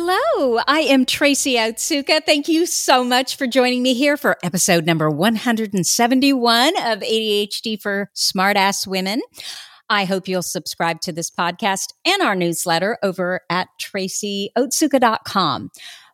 Hello, I am Tracy Otsuka. Thank you so much for joining me here for episode number 171 of ADHD for Smartass Women. I hope you'll subscribe to this podcast and our newsletter over at tracyotsuka.com.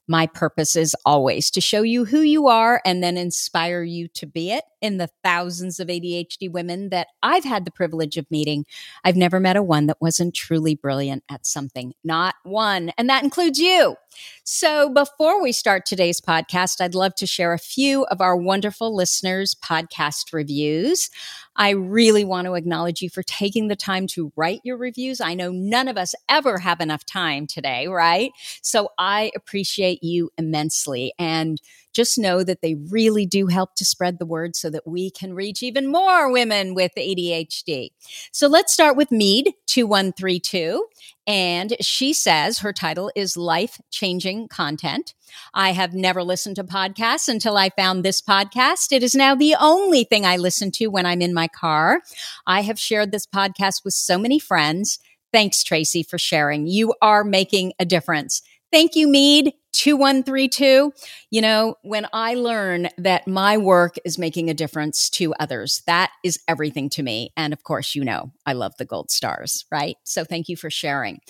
My purpose is always to show you who you are and then inspire you to be it. In the thousands of ADHD women that I've had the privilege of meeting, I've never met a one that wasn't truly brilliant at something. Not one. And that includes you. So before we start today's podcast, I'd love to share a few of our wonderful listeners' podcast reviews. I really want to acknowledge you for taking the time to write your reviews. I know none of us ever have enough time today, right? So I appreciate you immensely. And just know that they really do help to spread the word so that we can reach even more women with ADHD. So let's start with Mead 2132. And she says her title is Life Changing Content. I have never listened to podcasts until I found this podcast. It is now the only thing I listen to when I'm in my car. I have shared this podcast with so many friends. Thanks, Tracy, for sharing. You are making a difference. Thank you, Mead. 2132. You know, when I learn that my work is making a difference to others, that is everything to me. And of course, you know, I love the gold stars, right? So thank you for sharing.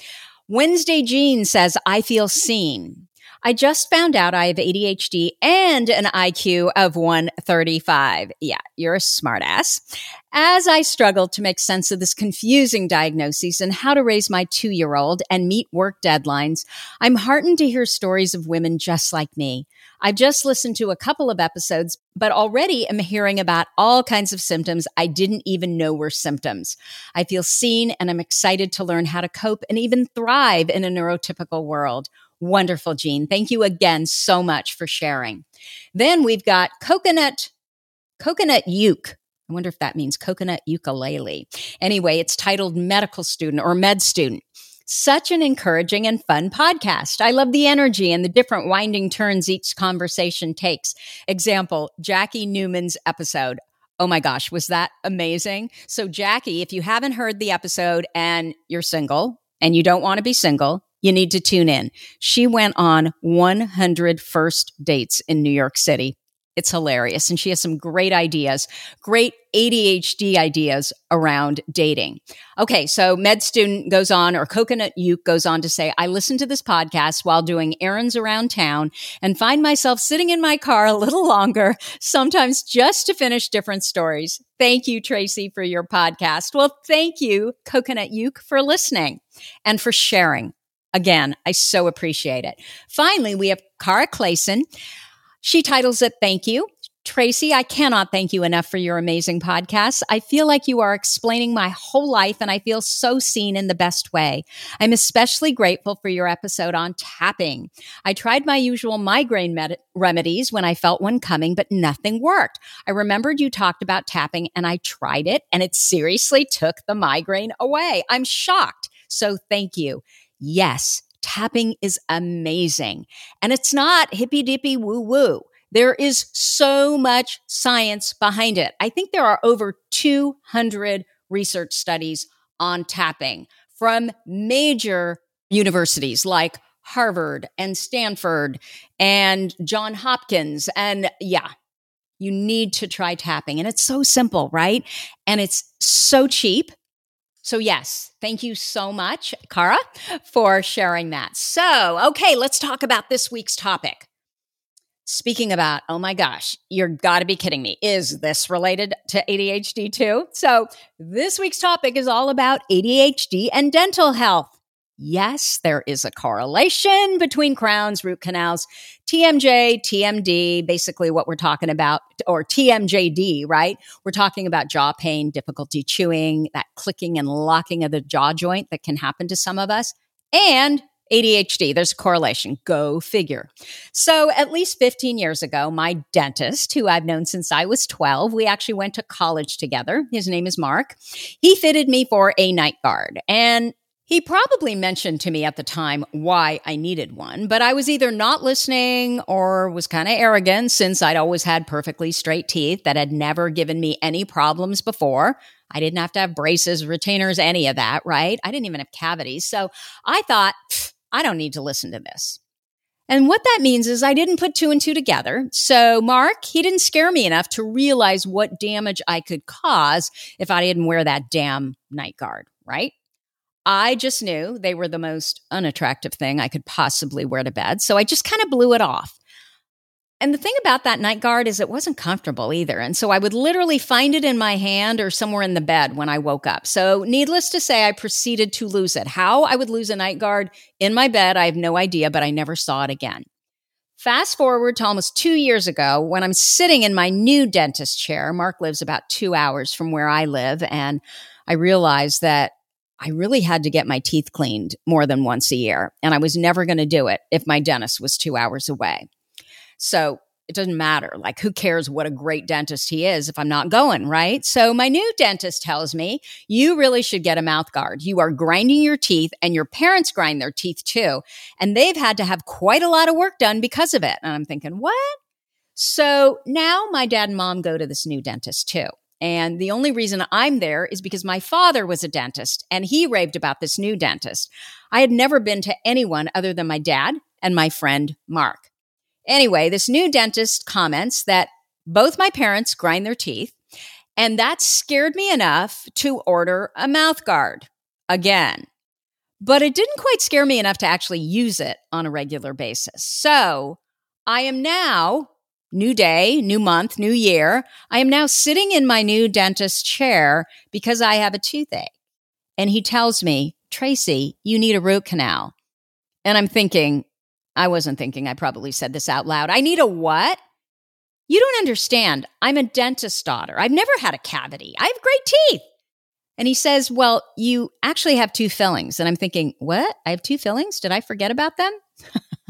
Wednesday Jean says, I feel seen. I just found out I have ADHD and an IQ of 135. Yeah, you're a smartass. As I struggled to make sense of this confusing diagnosis and how to raise my two year old and meet work deadlines, I'm heartened to hear stories of women just like me. I've just listened to a couple of episodes, but already am hearing about all kinds of symptoms I didn't even know were symptoms. I feel seen and I'm excited to learn how to cope and even thrive in a neurotypical world. Wonderful, Jean. Thank you again so much for sharing. Then we've got coconut, coconut uke. I wonder if that means coconut ukulele. Anyway, it's titled Medical Student or Med Student. Such an encouraging and fun podcast. I love the energy and the different winding turns each conversation takes. Example, Jackie Newman's episode. Oh my gosh, was that amazing? So, Jackie, if you haven't heard the episode and you're single and you don't want to be single, you need to tune in. She went on 100 first dates in New York City. It's hilarious. And she has some great ideas, great ADHD ideas around dating. Okay. So med student goes on or coconut uke goes on to say, I listen to this podcast while doing errands around town and find myself sitting in my car a little longer, sometimes just to finish different stories. Thank you, Tracy, for your podcast. Well, thank you, coconut uke for listening and for sharing. Again, I so appreciate it. Finally, we have Cara Clayson. She titles it Thank You. Tracy, I cannot thank you enough for your amazing podcast. I feel like you are explaining my whole life and I feel so seen in the best way. I'm especially grateful for your episode on tapping. I tried my usual migraine med- remedies when I felt one coming, but nothing worked. I remembered you talked about tapping and I tried it and it seriously took the migraine away. I'm shocked. So thank you. Yes, tapping is amazing. And it's not hippy dippy woo woo. There is so much science behind it. I think there are over 200 research studies on tapping from major universities like Harvard and Stanford and John Hopkins. And yeah, you need to try tapping. And it's so simple, right? And it's so cheap. So, yes, thank you so much, Kara, for sharing that. So, okay, let's talk about this week's topic. Speaking about, oh my gosh, you're got to be kidding me. Is this related to ADHD too? So, this week's topic is all about ADHD and dental health. Yes, there is a correlation between crowns, root canals, TMJ, TMD, basically what we're talking about, or TMJD, right? We're talking about jaw pain, difficulty chewing, that clicking and locking of the jaw joint that can happen to some of us, and ADHD, there's a correlation. Go figure. So, at least 15 years ago, my dentist, who I've known since I was 12, we actually went to college together. His name is Mark. He fitted me for a night guard. And he probably mentioned to me at the time why I needed one, but I was either not listening or was kind of arrogant since I'd always had perfectly straight teeth that had never given me any problems before. I didn't have to have braces, retainers, any of that, right? I didn't even have cavities. So I thought, I don't need to listen to this. And what that means is I didn't put two and two together. So Mark, he didn't scare me enough to realize what damage I could cause if I didn't wear that damn night guard, right? I just knew they were the most unattractive thing I could possibly wear to bed. So I just kind of blew it off. And the thing about that night guard is it wasn't comfortable either. And so I would literally find it in my hand or somewhere in the bed when I woke up. So needless to say, I proceeded to lose it. How I would lose a night guard in my bed, I have no idea, but I never saw it again. Fast forward to almost two years ago when I'm sitting in my new dentist chair. Mark lives about two hours from where I live. And I realized that I really had to get my teeth cleaned more than once a year. And I was never going to do it if my dentist was two hours away. So it doesn't matter. Like, who cares what a great dentist he is if I'm not going, right? So, my new dentist tells me you really should get a mouth guard. You are grinding your teeth, and your parents grind their teeth too. And they've had to have quite a lot of work done because of it. And I'm thinking, what? So now my dad and mom go to this new dentist too. And the only reason I'm there is because my father was a dentist and he raved about this new dentist. I had never been to anyone other than my dad and my friend Mark. Anyway, this new dentist comments that both my parents grind their teeth, and that scared me enough to order a mouth guard again. But it didn't quite scare me enough to actually use it on a regular basis. So I am now, new day, new month, new year, I am now sitting in my new dentist chair because I have a toothache. And he tells me, Tracy, you need a root canal. And I'm thinking, I wasn't thinking, I probably said this out loud. I need a what? You don't understand. I'm a dentist daughter. I've never had a cavity. I have great teeth. And he says, Well, you actually have two fillings. And I'm thinking, What? I have two fillings? Did I forget about them?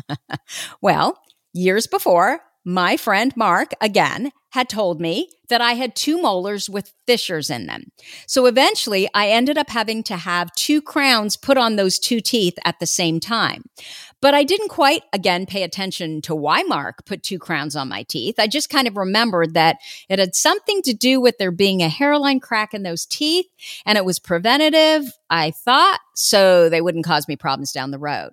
well, years before, my friend Mark, again, had told me that I had two molars with fissures in them. So eventually I ended up having to have two crowns put on those two teeth at the same time. But I didn't quite, again, pay attention to why Mark put two crowns on my teeth. I just kind of remembered that it had something to do with there being a hairline crack in those teeth and it was preventative, I thought, so they wouldn't cause me problems down the road.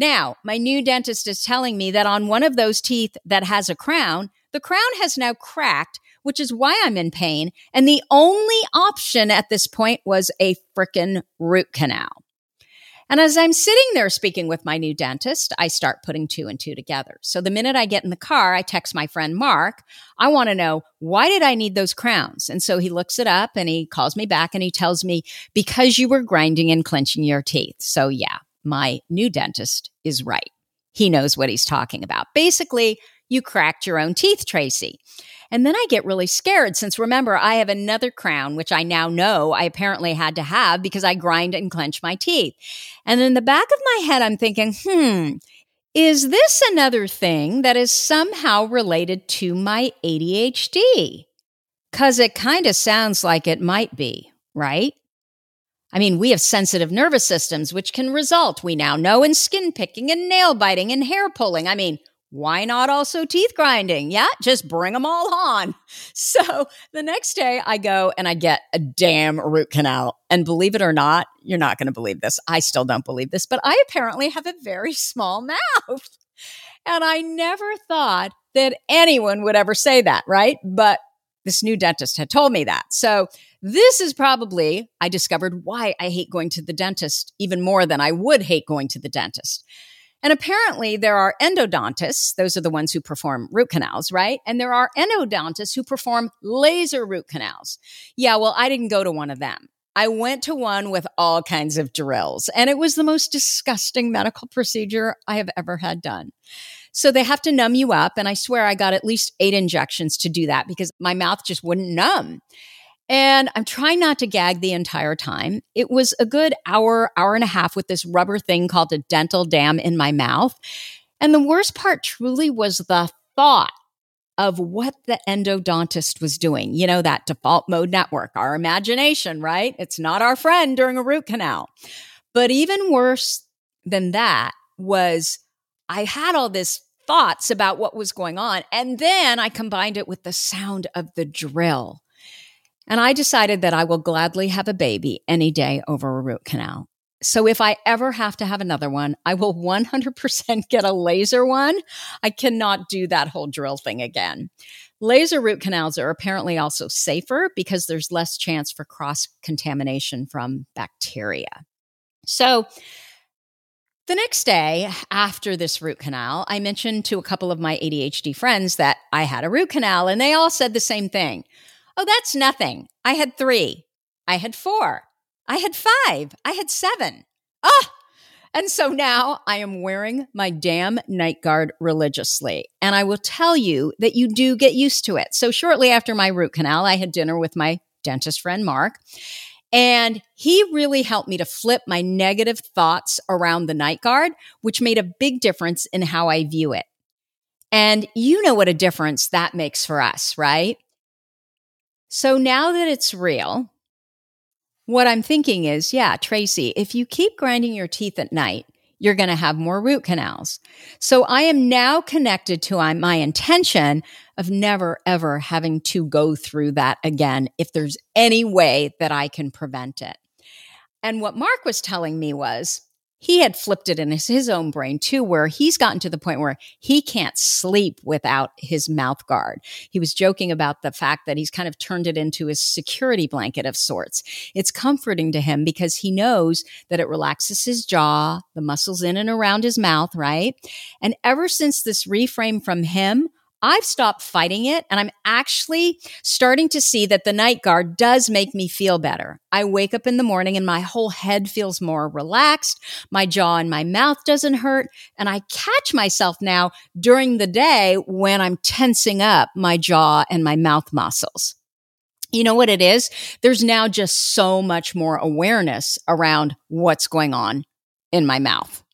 Now, my new dentist is telling me that on one of those teeth that has a crown, the crown has now cracked, which is why I'm in pain. And the only option at this point was a frickin' root canal. And as I'm sitting there speaking with my new dentist, I start putting two and two together. So the minute I get in the car, I text my friend Mark. I want to know why did I need those crowns? And so he looks it up and he calls me back and he tells me because you were grinding and clenching your teeth. So yeah, my new dentist is right. He knows what he's talking about. Basically, you cracked your own teeth, Tracy. And then I get really scared since remember, I have another crown, which I now know I apparently had to have because I grind and clench my teeth. And in the back of my head, I'm thinking, hmm, is this another thing that is somehow related to my ADHD? Because it kind of sounds like it might be, right? I mean, we have sensitive nervous systems, which can result, we now know, in skin picking and nail biting and hair pulling. I mean, why not also teeth grinding? Yeah, just bring them all on. So the next day I go and I get a damn root canal. And believe it or not, you're not going to believe this. I still don't believe this, but I apparently have a very small mouth. And I never thought that anyone would ever say that, right? But this new dentist had told me that. So this is probably, I discovered why I hate going to the dentist even more than I would hate going to the dentist. And apparently, there are endodontists. Those are the ones who perform root canals, right? And there are endodontists who perform laser root canals. Yeah, well, I didn't go to one of them. I went to one with all kinds of drills, and it was the most disgusting medical procedure I have ever had done. So they have to numb you up. And I swear I got at least eight injections to do that because my mouth just wouldn't numb. And I'm trying not to gag the entire time. It was a good hour, hour and a half with this rubber thing called a dental dam in my mouth. And the worst part truly was the thought of what the endodontist was doing. You know, that default mode network, our imagination, right? It's not our friend during a root canal. But even worse than that was I had all this thoughts about what was going on. And then I combined it with the sound of the drill. And I decided that I will gladly have a baby any day over a root canal. So if I ever have to have another one, I will 100% get a laser one. I cannot do that whole drill thing again. Laser root canals are apparently also safer because there's less chance for cross contamination from bacteria. So, the next day after this root canal, I mentioned to a couple of my ADHD friends that I had a root canal, and they all said the same thing. Oh, that's nothing. I had three. I had four. I had five. I had seven. Ah! And so now I am wearing my damn night guard religiously. And I will tell you that you do get used to it. So shortly after my root canal, I had dinner with my dentist friend, Mark. And he really helped me to flip my negative thoughts around the night guard, which made a big difference in how I view it. And you know what a difference that makes for us, right? So now that it's real, what I'm thinking is, yeah, Tracy, if you keep grinding your teeth at night, you're going to have more root canals. So I am now connected to my intention of never ever having to go through that again if there's any way that I can prevent it. And what Mark was telling me was, he had flipped it in his, his own brain too, where he's gotten to the point where he can't sleep without his mouth guard. He was joking about the fact that he's kind of turned it into his security blanket of sorts. It's comforting to him because he knows that it relaxes his jaw, the muscles in and around his mouth, right? And ever since this reframe from him, I've stopped fighting it and I'm actually starting to see that the night guard does make me feel better. I wake up in the morning and my whole head feels more relaxed. My jaw and my mouth doesn't hurt. And I catch myself now during the day when I'm tensing up my jaw and my mouth muscles. You know what it is? There's now just so much more awareness around what's going on in my mouth.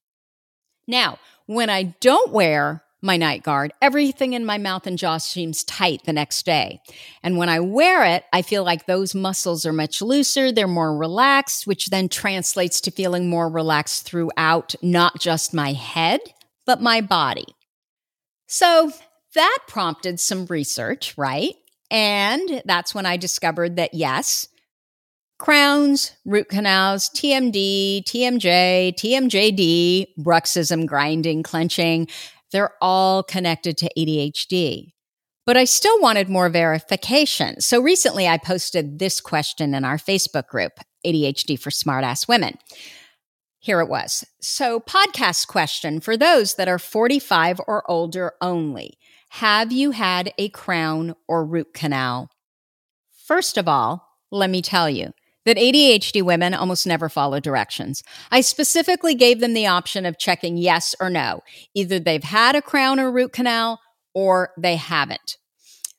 Now, when I don't wear my night guard, everything in my mouth and jaw seems tight the next day. And when I wear it, I feel like those muscles are much looser, they're more relaxed, which then translates to feeling more relaxed throughout not just my head, but my body. So that prompted some research, right? And that's when I discovered that yes, crowns, root canals, TMD, TMJ, TMJD, bruxism, grinding, clenching, they're all connected to ADHD. But I still wanted more verification. So recently I posted this question in our Facebook group, ADHD for Smartass Women. Here it was. So, podcast question for those that are 45 or older only. Have you had a crown or root canal? First of all, let me tell you, that ADHD women almost never follow directions. I specifically gave them the option of checking yes or no. Either they've had a crown or root canal or they haven't.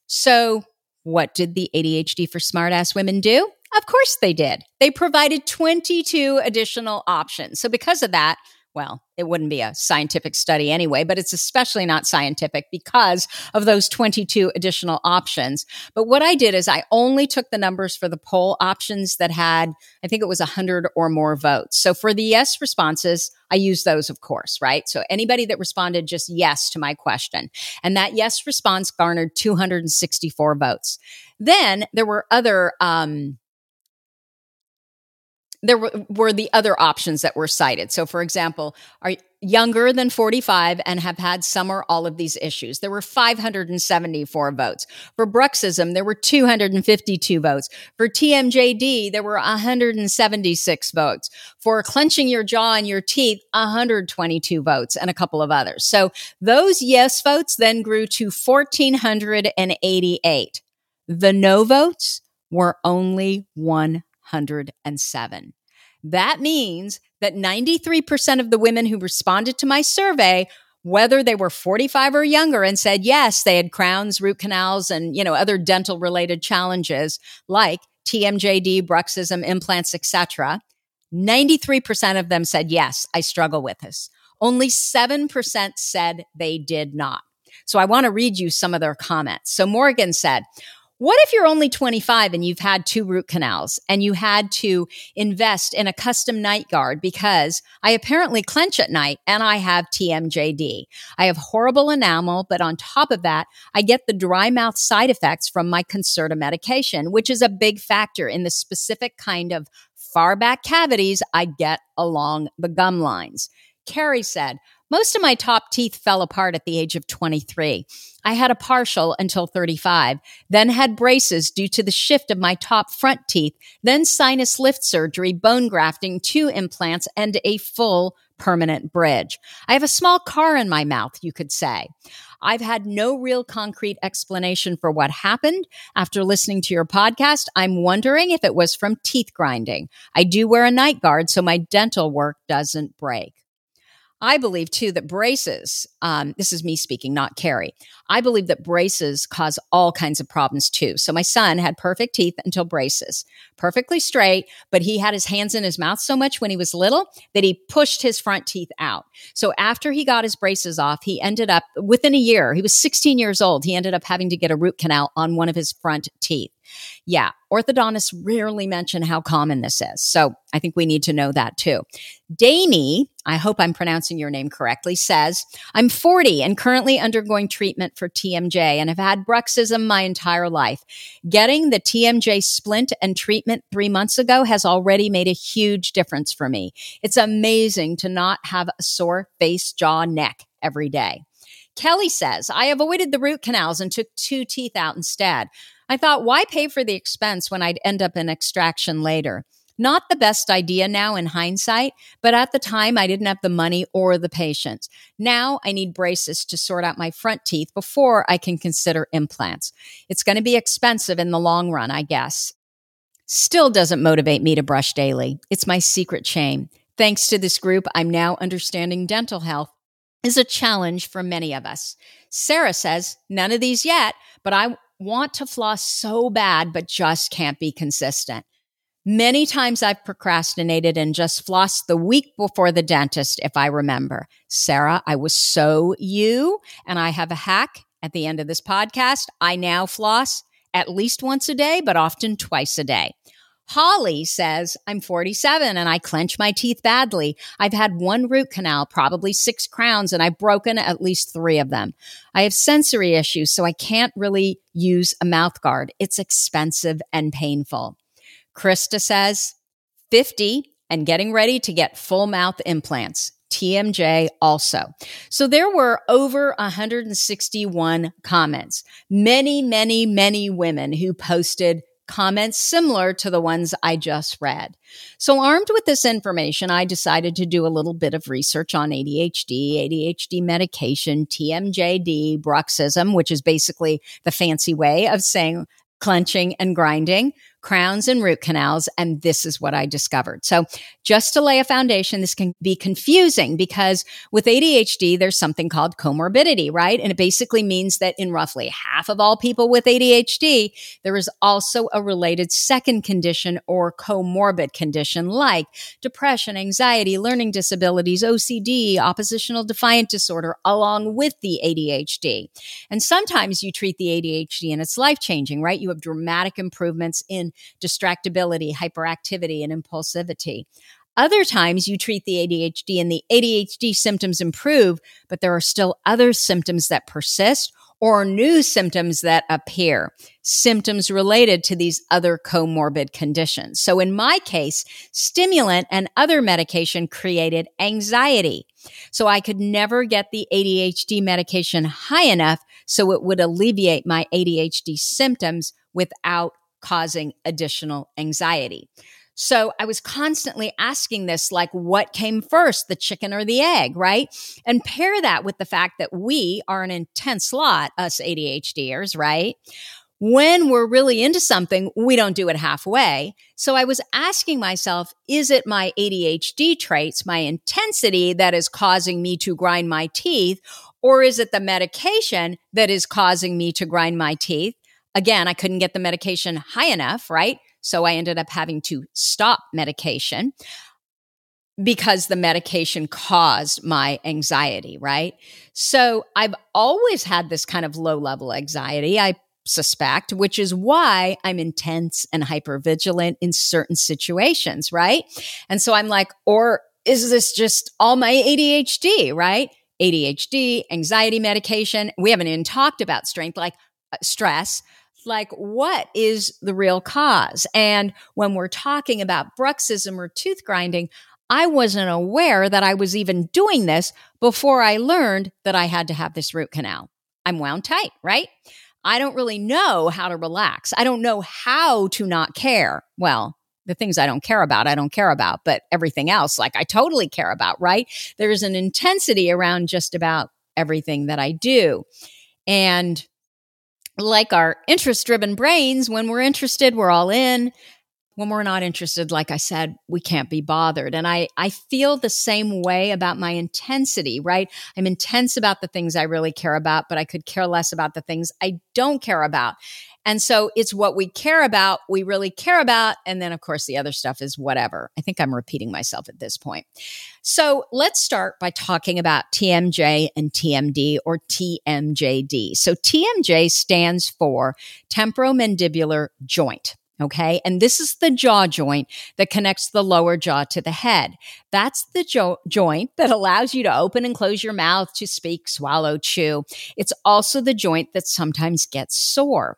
So what did the ADHD for Smartass Women do? Of course they did. They provided 22 additional options. So, because of that, well, it wouldn't be a scientific study anyway, but it's especially not scientific because of those 22 additional options. But what I did is I only took the numbers for the poll options that had, I think it was 100 or more votes. So for the yes responses, I use those, of course, right? So anybody that responded just yes to my question. And that yes response garnered 264 votes. Then there were other, um, there were, were the other options that were cited. So, for example, are younger than 45 and have had some or all of these issues. There were 574 votes. For bruxism, there were 252 votes. For TMJD, there were 176 votes. For clenching your jaw and your teeth, 122 votes and a couple of others. So those yes votes then grew to 1,488. The no votes were only 107. That means that 93% of the women who responded to my survey whether they were 45 or younger and said yes they had crowns root canals and you know other dental related challenges like tmjd bruxism implants etc 93% of them said yes i struggle with this. Only 7% said they did not. So i want to read you some of their comments. So morgan said what if you're only 25 and you've had two root canals and you had to invest in a custom night guard because I apparently clench at night and I have TMJD. I have horrible enamel, but on top of that, I get the dry mouth side effects from my Concerta medication, which is a big factor in the specific kind of far back cavities I get along the gum lines. Carrie said, most of my top teeth fell apart at the age of 23. I had a partial until 35, then had braces due to the shift of my top front teeth, then sinus lift surgery, bone grafting, two implants, and a full permanent bridge. I have a small car in my mouth, you could say. I've had no real concrete explanation for what happened. After listening to your podcast, I'm wondering if it was from teeth grinding. I do wear a night guard so my dental work doesn't break. I believe too that braces, um, this is me speaking, not Carrie. I believe that braces cause all kinds of problems too. So my son had perfect teeth until braces, perfectly straight, but he had his hands in his mouth so much when he was little that he pushed his front teeth out. So after he got his braces off, he ended up within a year, he was 16 years old, he ended up having to get a root canal on one of his front teeth. Yeah, orthodontists rarely mention how common this is. So I think we need to know that too. Damie, I hope I'm pronouncing your name correctly, says, I'm 40 and currently undergoing treatment for TMJ and have had bruxism my entire life. Getting the TMJ splint and treatment three months ago has already made a huge difference for me. It's amazing to not have a sore face, jaw, neck every day. Kelly says, I avoided the root canals and took two teeth out instead. I thought, why pay for the expense when I'd end up in extraction later? Not the best idea now in hindsight, but at the time I didn't have the money or the patience. Now I need braces to sort out my front teeth before I can consider implants. It's going to be expensive in the long run, I guess. Still doesn't motivate me to brush daily. It's my secret shame. Thanks to this group, I'm now understanding dental health is a challenge for many of us. Sarah says, none of these yet, but I want to floss so bad, but just can't be consistent. Many times I've procrastinated and just flossed the week before the dentist, if I remember. Sarah, I was so you, and I have a hack at the end of this podcast. I now floss at least once a day, but often twice a day. Holly says, I'm 47 and I clench my teeth badly. I've had one root canal, probably six crowns, and I've broken at least three of them. I have sensory issues, so I can't really use a mouth guard. It's expensive and painful. Krista says, 50 and getting ready to get full mouth implants. TMJ also. So there were over 161 comments. Many, many, many women who posted comments similar to the ones I just read. So, armed with this information, I decided to do a little bit of research on ADHD, ADHD medication, TMJD, bruxism, which is basically the fancy way of saying clenching and grinding, crowns and root canals. And this is what I discovered. So just to lay a foundation, this can be confusing because with ADHD, there's something called comorbidity, right? And it basically means that in roughly half of all people with ADHD, there is also a related second condition or comorbid condition like depression, anxiety, learning disabilities, OCD, oppositional defiant disorder, along with the ADHD. And sometimes you treat the ADHD and it's life changing, right? You have dramatic improvements in distractibility, hyperactivity, and impulsivity. Other times you treat the ADHD and the ADHD symptoms improve, but there are still other symptoms that persist or new symptoms that appear, symptoms related to these other comorbid conditions. So in my case, stimulant and other medication created anxiety. So I could never get the ADHD medication high enough so it would alleviate my ADHD symptoms without causing additional anxiety. So I was constantly asking this, like, what came first, the chicken or the egg, right? And pair that with the fact that we are an intense lot, us ADHDers, right? When we're really into something, we don't do it halfway. So I was asking myself, is it my ADHD traits, my intensity that is causing me to grind my teeth? Or is it the medication that is causing me to grind my teeth? Again, I couldn't get the medication high enough, right? So I ended up having to stop medication because the medication caused my anxiety, right? So I've always had this kind of low level anxiety. I suspect, which is why I'm intense and hyper vigilant in certain situations, right? And so I'm like, or is this just all my ADHD, right? ADHD, anxiety medication. We haven't even talked about strength, like uh, stress like what is the real cause? And when we're talking about bruxism or tooth grinding, I wasn't aware that I was even doing this before I learned that I had to have this root canal. I'm wound tight, right? I don't really know how to relax. I don't know how to not care. Well, the things I don't care about, I don't care about, but everything else, like I totally care about, right? There's an intensity around just about everything that I do. And like our interest driven brains, when we're interested, we're all in. When we're not interested, like I said, we can't be bothered. And I, I feel the same way about my intensity, right? I'm intense about the things I really care about, but I could care less about the things I don't care about. And so it's what we care about, we really care about. And then, of course, the other stuff is whatever. I think I'm repeating myself at this point. So let's start by talking about TMJ and TMD or TMJD. So TMJ stands for temporomandibular joint. Okay. And this is the jaw joint that connects the lower jaw to the head. That's the jo- joint that allows you to open and close your mouth to speak, swallow, chew. It's also the joint that sometimes gets sore.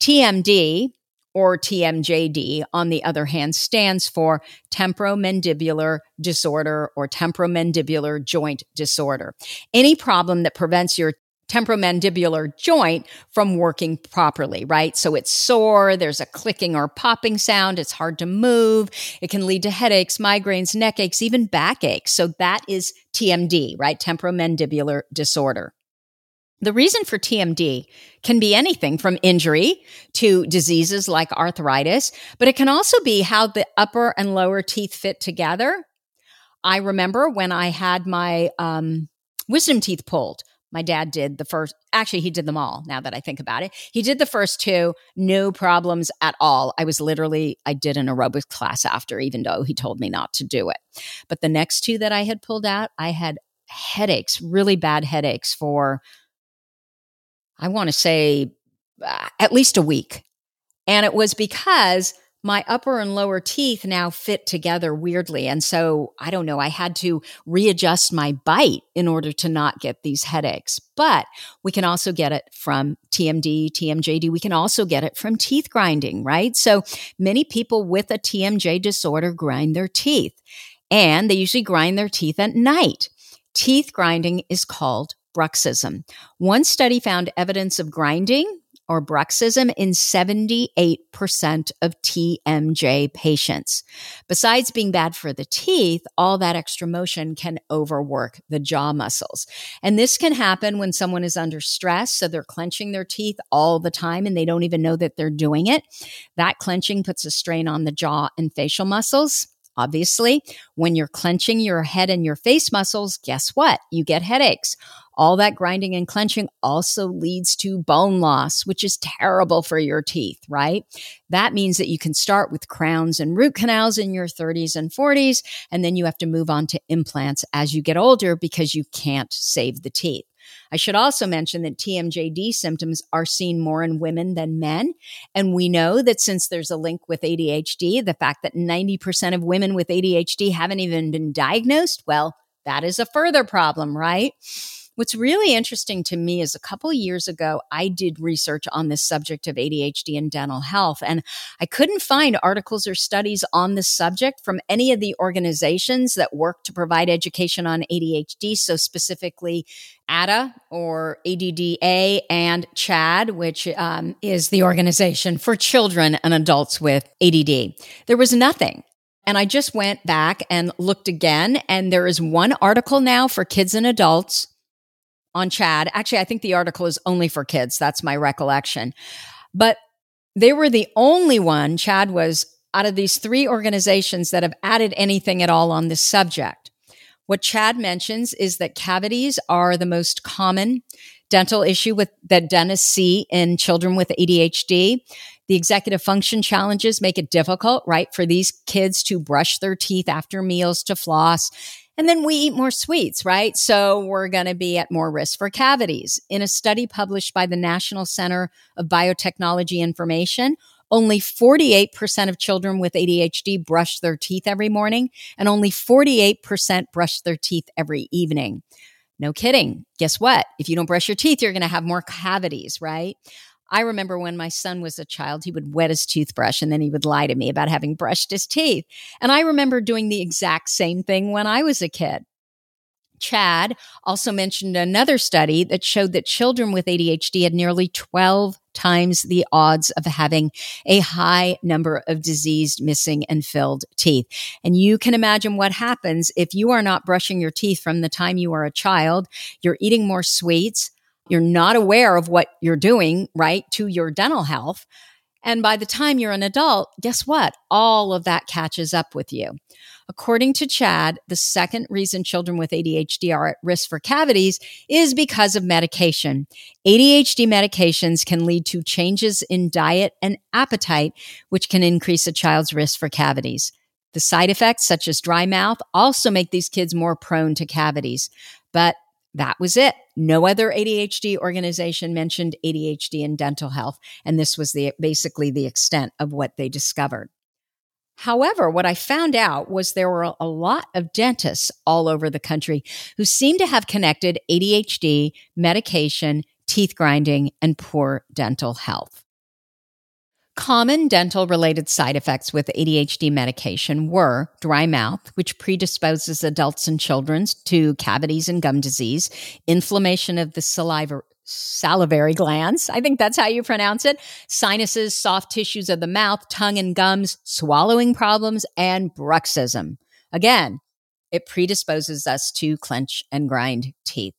TMD or TMJD, on the other hand, stands for temporomandibular disorder or temporomandibular joint disorder. Any problem that prevents your temporomandibular joint from working properly, right? So it's sore, there's a clicking or popping sound, it's hard to move, it can lead to headaches, migraines, neck aches, even backaches. So that is TMD, right? Temporomandibular disorder. The reason for TMD can be anything from injury to diseases like arthritis, but it can also be how the upper and lower teeth fit together. I remember when I had my um, wisdom teeth pulled. My dad did the first, actually, he did them all now that I think about it. He did the first two, no problems at all. I was literally, I did an aerobics class after, even though he told me not to do it. But the next two that I had pulled out, I had headaches, really bad headaches for I want to say uh, at least a week. And it was because my upper and lower teeth now fit together weirdly. And so I don't know, I had to readjust my bite in order to not get these headaches. But we can also get it from TMD, TMJD. We can also get it from teeth grinding, right? So many people with a TMJ disorder grind their teeth and they usually grind their teeth at night. Teeth grinding is called bruxism. One study found evidence of grinding or bruxism in 78% of TMJ patients. Besides being bad for the teeth, all that extra motion can overwork the jaw muscles. And this can happen when someone is under stress. So they're clenching their teeth all the time and they don't even know that they're doing it. That clenching puts a strain on the jaw and facial muscles. Obviously, when you're clenching your head and your face muscles, guess what? You get headaches. All that grinding and clenching also leads to bone loss, which is terrible for your teeth, right? That means that you can start with crowns and root canals in your 30s and 40s, and then you have to move on to implants as you get older because you can't save the teeth. I should also mention that TMJD symptoms are seen more in women than men. And we know that since there's a link with ADHD, the fact that 90% of women with ADHD haven't even been diagnosed, well, that is a further problem, right? What's really interesting to me is a couple years ago, I did research on this subject of ADHD and dental health, and I couldn't find articles or studies on this subject from any of the organizations that work to provide education on ADHD. So specifically, ADDA or ADDA and CHADD, which um, is the organization for children and adults with ADD. There was nothing. And I just went back and looked again, and there is one article now for kids and adults on CHADD. Actually, I think the article is only for kids. That's my recollection. But they were the only one, CHADD was out of these three organizations that have added anything at all on this subject. What CHADD mentions is that cavities are the most common dental issue with that dentists see in children with ADHD. The executive function challenges make it difficult, right, for these kids to brush their teeth after meals to floss. And then we eat more sweets, right? So we're going to be at more risk for cavities. In a study published by the National Center of Biotechnology Information, only 48% of children with ADHD brush their teeth every morning, and only 48% brush their teeth every evening. No kidding. Guess what? If you don't brush your teeth, you're going to have more cavities, right? I remember when my son was a child, he would wet his toothbrush and then he would lie to me about having brushed his teeth. And I remember doing the exact same thing when I was a kid. CHADD also mentioned another study that showed that children with ADHD had nearly 12 times the odds of having a high number of diseased, missing, and filled teeth. And you can imagine what happens if you are not brushing your teeth from the time you are a child. You're eating more sweets you're not aware of what you're doing, right, to your dental health. And by the time you're an adult, guess what? All of that catches up with you. According to CHADD, the second reason children with ADHD are at risk for cavities is because of medication. ADHD medications can lead to changes in diet and appetite, which can increase a child's risk for cavities. The side effects, such as dry mouth, also make these kids more prone to cavities. But that was it. No other ADHD organization mentioned ADHD and dental health. And this was the basically the extent of what they discovered. However, what I found out was there were a lot of dentists all over the country who seemed to have connected ADHD, medication, teeth grinding, and poor dental health. Common dental related side effects with ADHD medication were dry mouth, which predisposes adults and children to cavities and gum disease, inflammation of the saliva, salivary glands. I think that's how you pronounce it. Sinuses, soft tissues of the mouth, tongue and gums, swallowing problems, and bruxism. Again, it predisposes us to clench and grind teeth.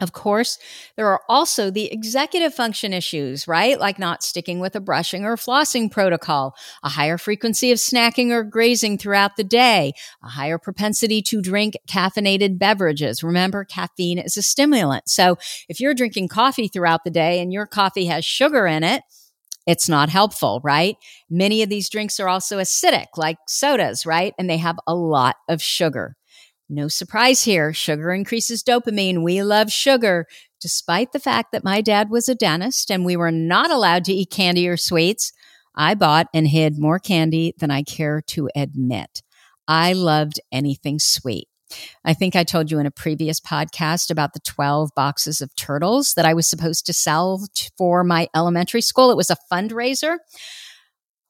Of course, there are also the executive function issues, right? Like not sticking with a brushing or flossing protocol, a higher frequency of snacking or grazing throughout the day, a higher propensity to drink caffeinated beverages. Remember, caffeine is a stimulant. So if you're drinking coffee throughout the day and your coffee has sugar in it, it's not helpful, right? Many of these drinks are also acidic, like sodas, right? And they have a lot of sugar. No surprise here. Sugar increases dopamine. We love sugar. Despite the fact that my dad was a dentist and we were not allowed to eat candy or sweets, I bought and hid more candy than I care to admit. I loved anything sweet. I think I told you in a previous podcast about the 12 boxes of turtles that I was supposed to sell for my elementary school. It was a fundraiser.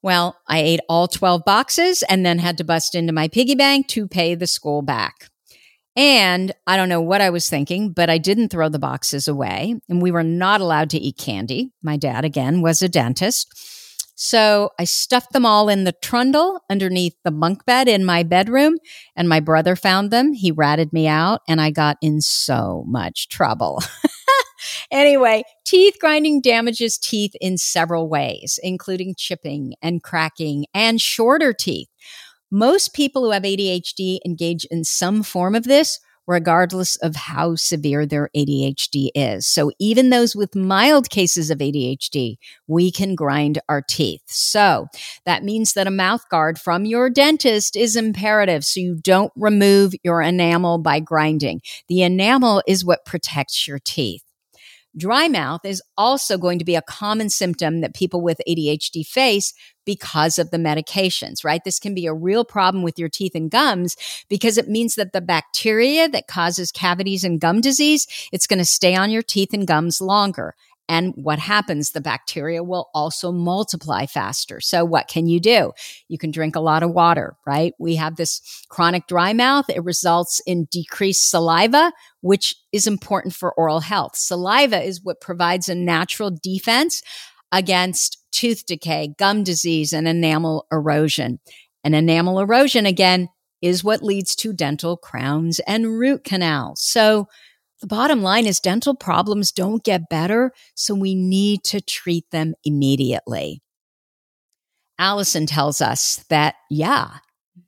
Well, I ate all 12 boxes and then had to bust into my piggy bank to pay the school back. And I don't know what I was thinking, but I didn't throw the boxes away. And we were not allowed to eat candy. My dad, again, was a dentist. So I stuffed them all in the trundle underneath the bunk bed in my bedroom, and my brother found them. He ratted me out, and I got in so much trouble. anyway, teeth grinding damages teeth in several ways, including chipping and cracking and shorter teeth. Most people who have ADHD engage in some form of this, regardless of how severe their ADHD is. So even those with mild cases of ADHD, we can grind our teeth. So that means that a mouth guard from your dentist is imperative. So you don't remove your enamel by grinding. The enamel is what protects your teeth. Dry mouth is also going to be a common symptom that people with ADHD face because of the medications, right? This can be a real problem with your teeth and gums because it means that the bacteria that causes cavities and gum disease, it's going to stay on your teeth and gums longer. And what happens? The bacteria will also multiply faster. So what can you do? You can drink a lot of water, right? We have this chronic dry mouth. It results in decreased saliva, which is important for oral health. Saliva is what provides a natural defense against tooth decay, gum disease, and enamel erosion. And enamel erosion, again, is what leads to dental crowns and root canals. So the bottom line is dental problems don't get better, so we need to treat them immediately. Allison tells us that, yeah,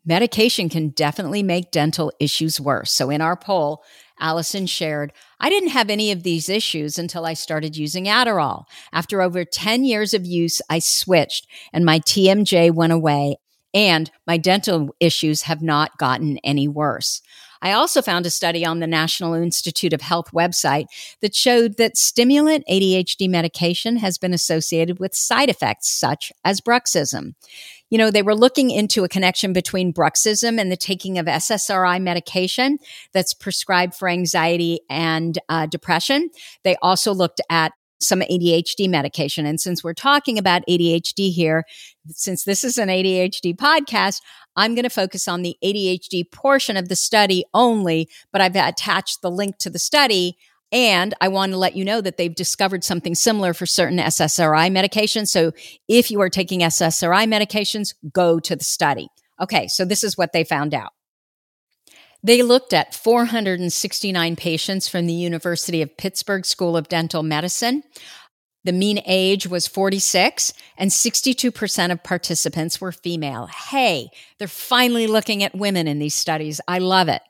medication can definitely make dental issues worse. So in our poll, Allison shared, I didn't have any of these issues until I started using Adderall. After over 10 years of use, I switched and my TMJ went away and my dental issues have not gotten any worse. I also found a study on the National Institute of Health website that showed that stimulant ADHD medication has been associated with side effects such as bruxism. You know, they were looking into a connection between bruxism and the taking of SSRI medication that's prescribed for anxiety and uh, depression. They also looked at some ADHD medication. And since we're talking about ADHD here, since this is an ADHD podcast, I'm going to focus on the ADHD portion of the study only, but I've attached the link to the study. And I want to let you know that they've discovered something similar for certain SSRI medications. So if you are taking SSRI medications, go to the study. Okay, so this is what they found out. They looked at 469 patients from the University of Pittsburgh School of Dental Medicine. The mean age was 46 and 62% of participants were female. Hey, they're finally looking at women in these studies. I love it.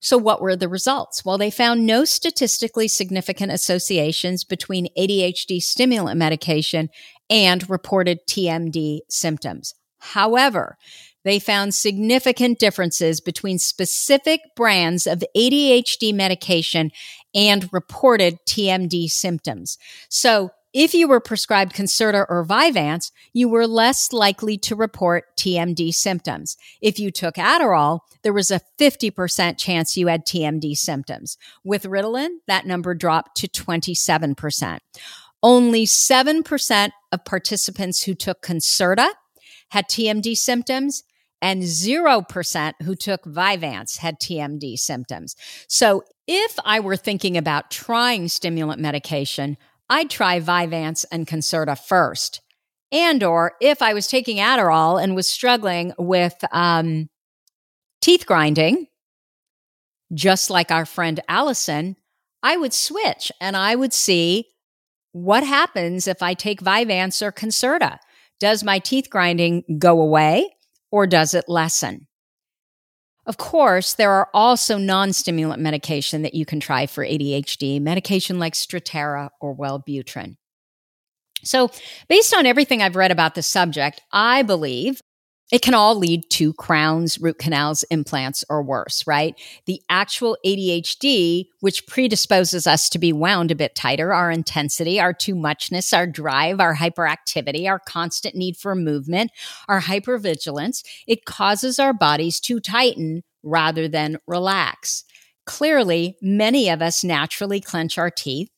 So what were the results? Well, they found no statistically significant associations between ADHD stimulant medication and reported TMD symptoms. However, they found significant differences between specific brands of ADHD medication and reported TMD symptoms. So if you were prescribed Concerta or Vyvanse, you were less likely to report TMD symptoms. If you took Adderall, there was a 50% chance you had TMD symptoms. With Ritalin, that number dropped to 27%. Only 7% of participants who took Concerta had TMD symptoms, and 0% who took Vyvanse had TMD symptoms. So if I were thinking about trying stimulant medication, I'd try Vyvanse and Concerta first. And or if I was taking Adderall and was struggling with um, teeth grinding, just like our friend Allison, I would switch and I would see what happens if I take Vyvanse or Concerta. Does my teeth grinding go away? Or does it lessen? Of course, there are also non stimulant medication that you can try for ADHD, medication like Strattera or Wellbutrin. So, based on everything I've read about the subject, I believe it can all lead to crowns, root canals, implants, or worse, right? The actual ADHD, which predisposes us to be wound a bit tighter, our intensity, our too muchness, our drive, our hyperactivity, our constant need for movement, our hypervigilance, it causes our bodies to tighten rather than relax. Clearly, many of us naturally clench our teeth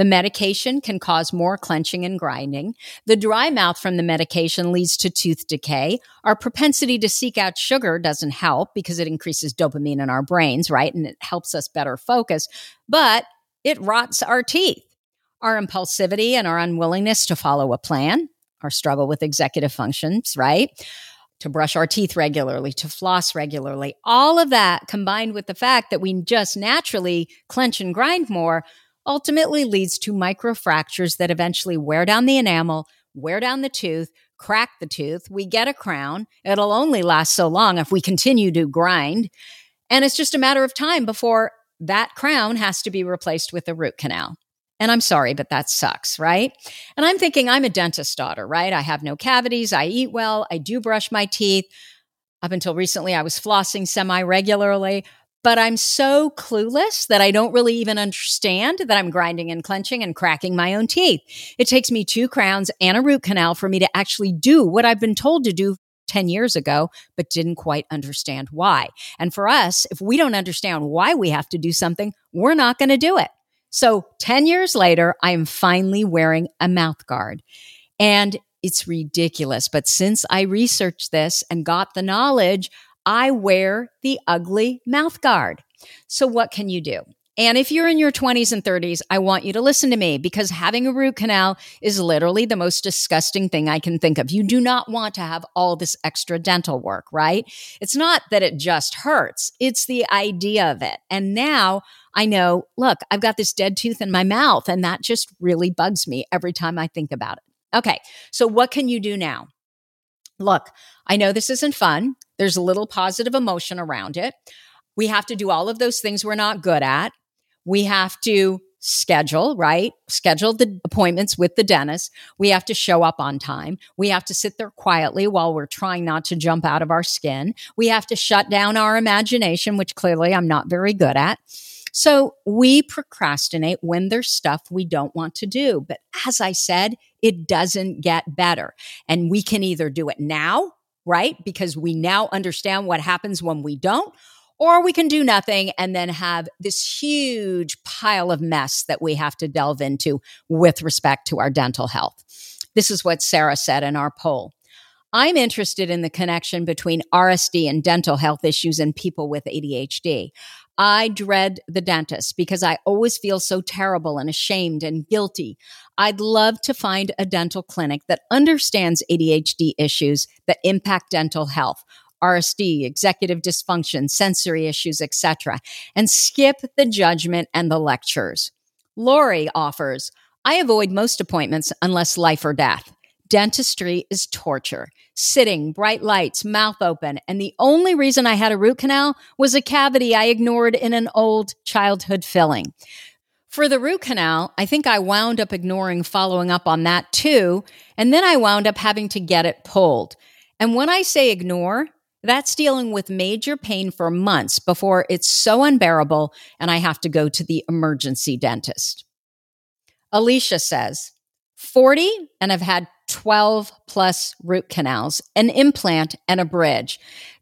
The medication can cause more clenching and grinding. The dry mouth from the medication leads to tooth decay. Our propensity to seek out sugar doesn't help because it increases dopamine in our brains, right? And it helps us better focus, but it rots our teeth. Our impulsivity and our unwillingness to follow a plan, our struggle with executive functions, right? to brush our teeth regularly, to floss regularly. All of that combined with the fact that we just naturally clench and grind more ultimately leads to microfractures that eventually wear down the enamel, wear down the tooth, crack the tooth. We get a crown. It'll only last so long if we continue to grind. And it's just a matter of time before that crown has to be replaced with a root canal. And I'm sorry, but that sucks, right? And I'm thinking I'm a dentist daughter, right? I have no cavities. I eat well. I do brush my teeth. Up until recently, I was flossing semi regularly, but I'm so clueless that I don't really even understand that I'm grinding and clenching and cracking my own teeth. It takes me two crowns and a root canal for me to actually do what I've been told to do 10 years ago, but didn't quite understand why. And for us, if we don't understand why we have to do something, we're not going to do it. So 10 years later, I am finally wearing a mouth guard. And it's ridiculous. But since I researched this and got the knowledge, I wear the ugly mouth guard. So what can you do? And if you're in your 20s and 30s, I want you to listen to me because having a root canal is literally the most disgusting thing I can think of. You do not want to have all this extra dental work, right? It's not that it just hurts, it's the idea of it. And now I know, look, I've got this dead tooth in my mouth, and that just really bugs me every time I think about it. Okay, so what can you do now? Look, I know this isn't fun. There's a little positive emotion around it. We have to do all of those things we're not good at. We have to schedule, right? Schedule the appointments with the dentist. We have to show up on time. We have to sit there quietly while we're trying not to jump out of our skin. We have to shut down our imagination, which clearly I'm not very good at. So we procrastinate when there's stuff we don't want to do. But as I said, it doesn't get better. And we can either do it now, right? Because we now understand what happens when we don't, or we can do nothing and then have this huge pile of mess that we have to delve into with respect to our dental health. This is what Sarah said in our poll. I'm interested in the connection between RSD and dental health issues in people with ADHD. I dread the dentist because I always feel so terrible and ashamed and guilty. I'd love to find a dental clinic that understands ADHD issues that impact dental health. RSD, executive dysfunction, sensory issues, etc., and skip the judgment and the lectures. Lori offers, I avoid most appointments unless life or death. Dentistry is torture. Sitting, bright lights, mouth open. And the only reason I had a root canal was a cavity I ignored in an old childhood filling. For the root canal, I think I wound up ignoring following up on that too. And then I wound up having to get it pulled. And when I say ignore, that's dealing with major pain for months before it's so unbearable and I have to go to the emergency dentist. Alicia says, 40 and I've had 12 plus root canals, an implant, and a bridge.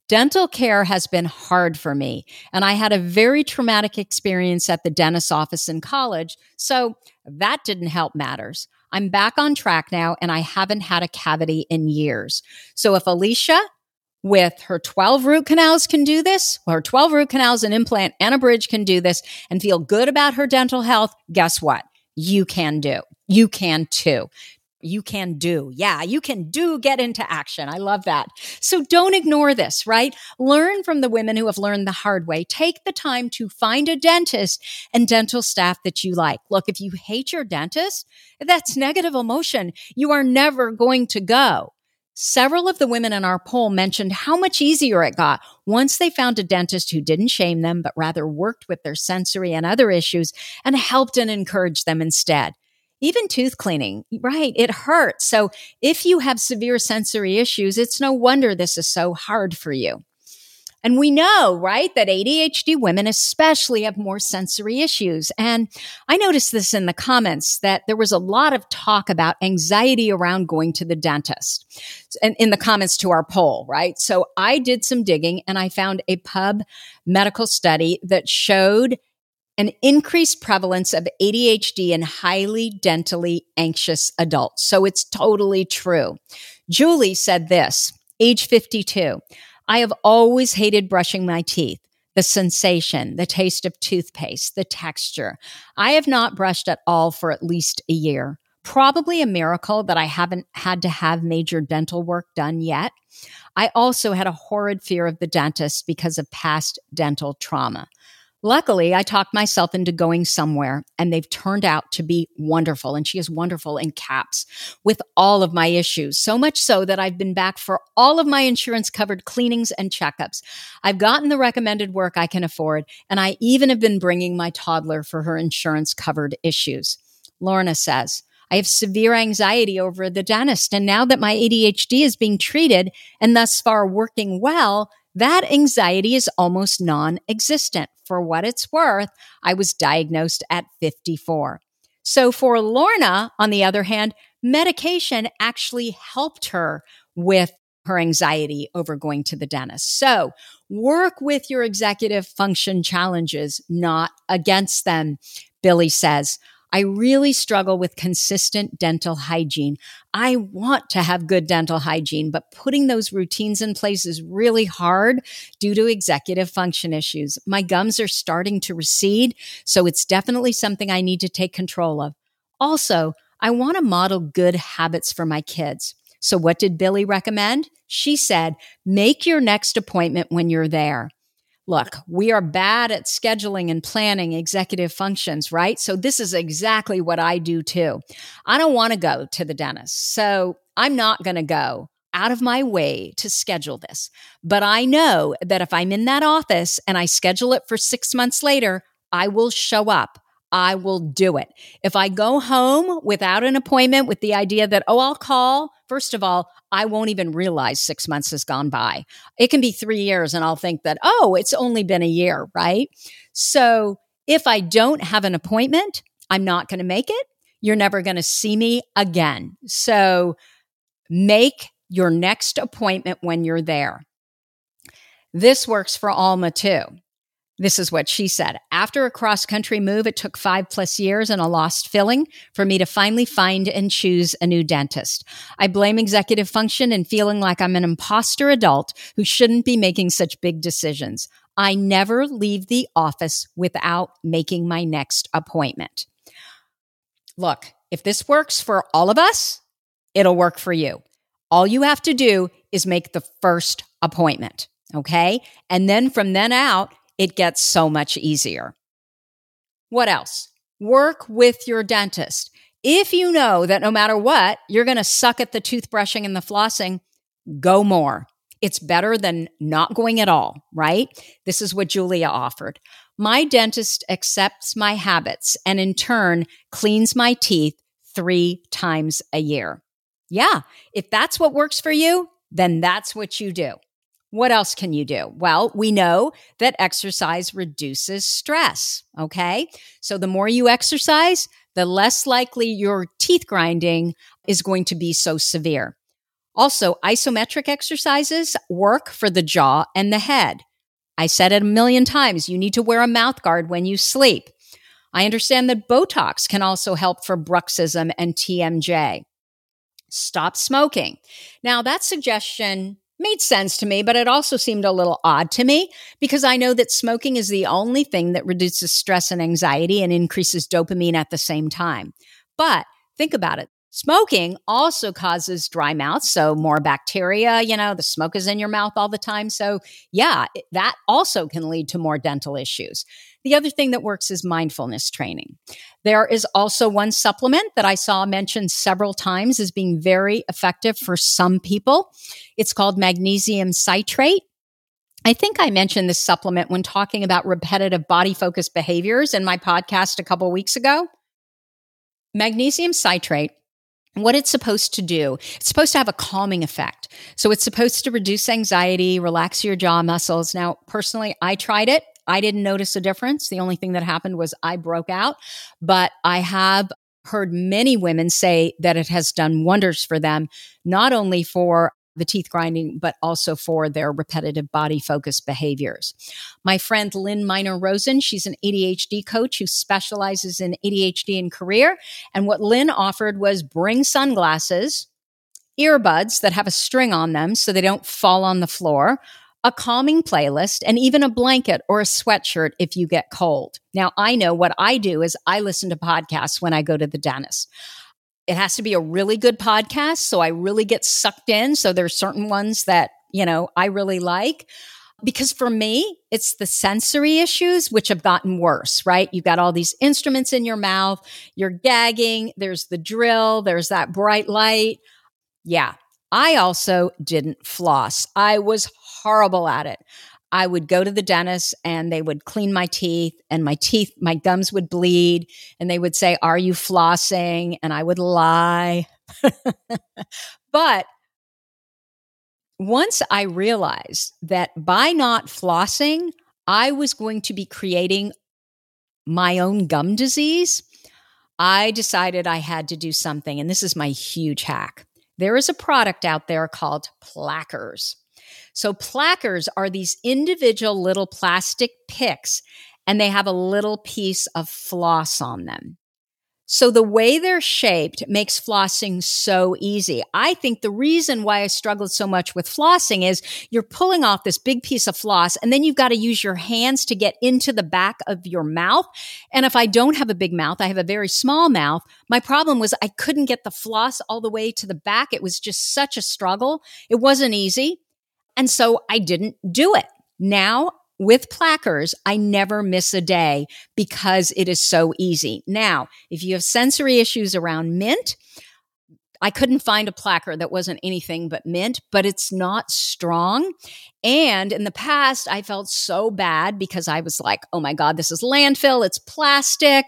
Dental care has been hard for me, and I had a very traumatic experience at the dentist's office in college, so that didn't help matters. I'm back on track now, and I haven't had a cavity in years. So if Alicia with her 12 root canals can do this, her 12 root canals, an implant, and a bridge can do this and feel good about her dental health, guess what? You can do. You can too. You can do. Yeah, you can do get into action. I love that. So don't ignore this, right? Learn from the women who have learned the hard way. Take the time to find a dentist and dental staff that you like. Look, if you hate your dentist, that's negative emotion. You are never going to go. Several of the women in our poll mentioned how much easier it got once they found a dentist who didn't shame them, but rather worked with their sensory and other issues and helped and encouraged them instead. Even tooth cleaning, right? It hurts. So if you have severe sensory issues, it's no wonder this is so hard for you. And we know, right, that ADHD women especially have more sensory issues. And I noticed this in the comments that there was a lot of talk about anxiety around going to the dentist and in the comments to our poll, right? So I did some digging and I found a pub medical study that showed an increased prevalence of ADHD in highly dentally anxious adults. So it's totally true. Julie said this, age 52. I have always hated brushing my teeth. The sensation, the taste of toothpaste, the texture. I have not brushed at all for at least a year. Probably a miracle that I haven't had to have major dental work done yet. I also had a horrid fear of the dentist because of past dental trauma. Luckily, I talked myself into going somewhere and they've turned out to be wonderful. And she is wonderful in caps with all of my issues. So much so that I've been back for all of my insurance covered cleanings and checkups. I've gotten the recommended work I can afford. And I even have been bringing my toddler for her insurance covered issues. Lorna says, I have severe anxiety over the dentist. And now that my ADHD is being treated and thus far working well, that anxiety is almost non existent. For what it's worth, I was diagnosed at 54. So for Lorna, on the other hand, medication actually helped her with her anxiety over going to the dentist. So work with your executive function challenges, not against them. Billy says, I really struggle with consistent dental hygiene. I want to have good dental hygiene, but putting those routines in place is really hard due to executive function issues. My gums are starting to recede, so it's definitely something I need to take control of. Also, I want to model good habits for my kids. So what did Billy recommend? She said, make your next appointment when you're there. Look, we are bad at scheduling and planning executive functions, right? So this is exactly what I do too. I don't want to go to the dentist. So I'm not going to go out of my way to schedule this. But I know that if I'm in that office and I schedule it for six months later, I will show up. I will do it. If I go home without an appointment with the idea that, oh, I'll call, first of all, I won't even realize six months has gone by. It can be three years and I'll think that, oh, it's only been a year, right? So if I don't have an appointment, I'm not going to make it. You're never going to see me again. So make your next appointment when you're there. This works for Alma too. This is what she said. After a cross country move, it took five plus years and a lost filling for me to finally find and choose a new dentist. I blame executive function and feeling like I'm an imposter adult who shouldn't be making such big decisions. I never leave the office without making my next appointment. Look, if this works for all of us, it'll work for you. All you have to do is make the first appointment. Okay. And then from then out, it gets so much easier. What else? Work with your dentist. If you know that no matter what, you're going to suck at the toothbrushing and the flossing, go more. It's better than not going at all, right? This is what Julia offered. My dentist accepts my habits and in turn cleans my teeth three times a year. Yeah, if that's what works for you, then that's what you do. What else can you do? Well, we know that exercise reduces stress. Okay. So the more you exercise, the less likely your teeth grinding is going to be so severe. Also, isometric exercises work for the jaw and the head. I said it a million times. You need to wear a mouth guard when you sleep. I understand that Botox can also help for bruxism and TMJ. Stop smoking. Now, that suggestion made sense to me, but it also seemed a little odd to me because I know that smoking is the only thing that reduces stress and anxiety and increases dopamine at the same time. But think about it. Smoking also causes dry mouth, so more bacteria, you know, the smoke is in your mouth all the time. So, yeah, that also can lead to more dental issues. The other thing that works is mindfulness training. There is also one supplement that I saw mentioned several times as being very effective for some people. It's called magnesium citrate. I think I mentioned this supplement when talking about repetitive body focused behaviors in my podcast a couple weeks ago. Magnesium citrate what it's supposed to do. It's supposed to have a calming effect. So it's supposed to reduce anxiety, relax your jaw muscles. Now, personally, I tried it. I didn't notice a difference. The only thing that happened was I broke out, but I have heard many women say that it has done wonders for them, not only for the teeth grinding, but also for their repetitive body focused behaviors. My friend Lynn Miner Rosen, she's an ADHD coach who specializes in ADHD and career. And what Lynn offered was bring sunglasses, earbuds that have a string on them so they don't fall on the floor, a calming playlist, and even a blanket or a sweatshirt if you get cold. Now, I know what I do is I listen to podcasts when I go to the dentist. It has to be a really good podcast. So I really get sucked in. So there's certain ones that, you know, I really like. Because for me, it's the sensory issues which have gotten worse, right? You've got all these instruments in your mouth, you're gagging, there's the drill, there's that bright light. Yeah. I also didn't floss. I was horrible at it. I would go to the dentist and they would clean my teeth and my teeth, my gums would bleed and they would say, Are you flossing? And I would lie. but once I realized that by not flossing, I was going to be creating my own gum disease, I decided I had to do something. And this is my huge hack. There is a product out there called Plackers. So plackers are these individual little plastic picks and they have a little piece of floss on them. So the way they're shaped makes flossing so easy. I think the reason why I struggled so much with flossing is you're pulling off this big piece of floss and then you've got to use your hands to get into the back of your mouth. And if I don't have a big mouth, I have a very small mouth. My problem was I couldn't get the floss all the way to the back. It was just such a struggle. It wasn't easy. And so I didn't do it. Now with plackers, I never miss a day because it is so easy. Now, if you have sensory issues around mint, I couldn't find a placker that wasn't anything but mint, but it's not strong. And in the past, I felt so bad because I was like, oh my God, this is landfill, it's plastic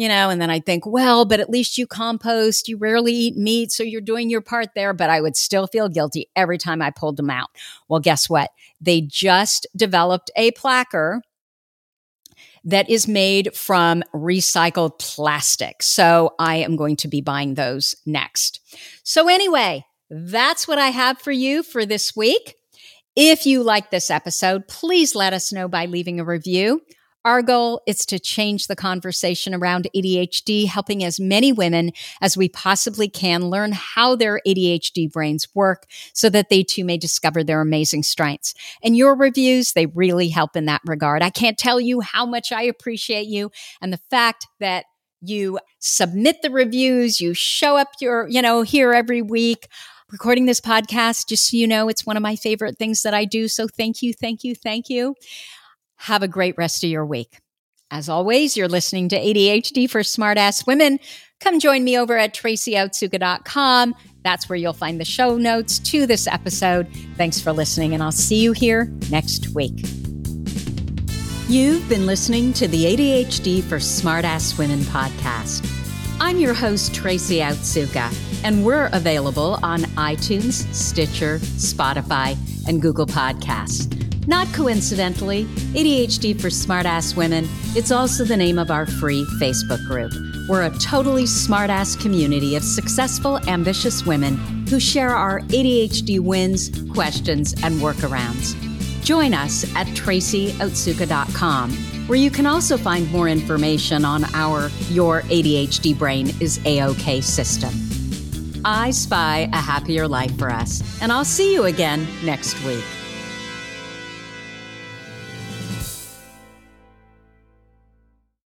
you know, and then I think, well, but at least you compost, you rarely eat meat, so you're doing your part there. But I would still feel guilty every time I pulled them out. Well, guess what? They just developed a placker that is made from recycled plastic. So I am going to be buying those next. So, anyway, that's what I have for you for this week. If you like this episode, please let us know by leaving a review. Our goal is to change the conversation around ADHD, helping as many women as we possibly can learn how their ADHD brains work so that they too may discover their amazing strengths. And your reviews, they really help in that regard. I can't tell you how much I appreciate you and the fact that you submit the reviews, you show up your, you know, here every week recording this podcast, just so you know, it's one of my favorite things that I do. So thank you, thank you, thank you. Have a great rest of your week. As always, you're listening to ADHD for Smartass Women. Come join me over at tracyotsuka.com. That's where you'll find the show notes to this episode. Thanks for listening, and I'll see you here next week. You've been listening to the ADHD for Smartass Women podcast. I'm your host, Tracy Otsuka, and we're available on iTunes, Stitcher, Spotify, and Google Podcasts. Not coincidentally, ADHD for Smartass Women, it's also the name of our free Facebook group. We're a totally smartass community of successful, ambitious women who share our ADHD wins, questions, and workarounds. Join us at tracyotsuka.com, where you can also find more information on our Your ADHD Brain is A-OK system. I spy a happier life for us, and I'll see you again next week.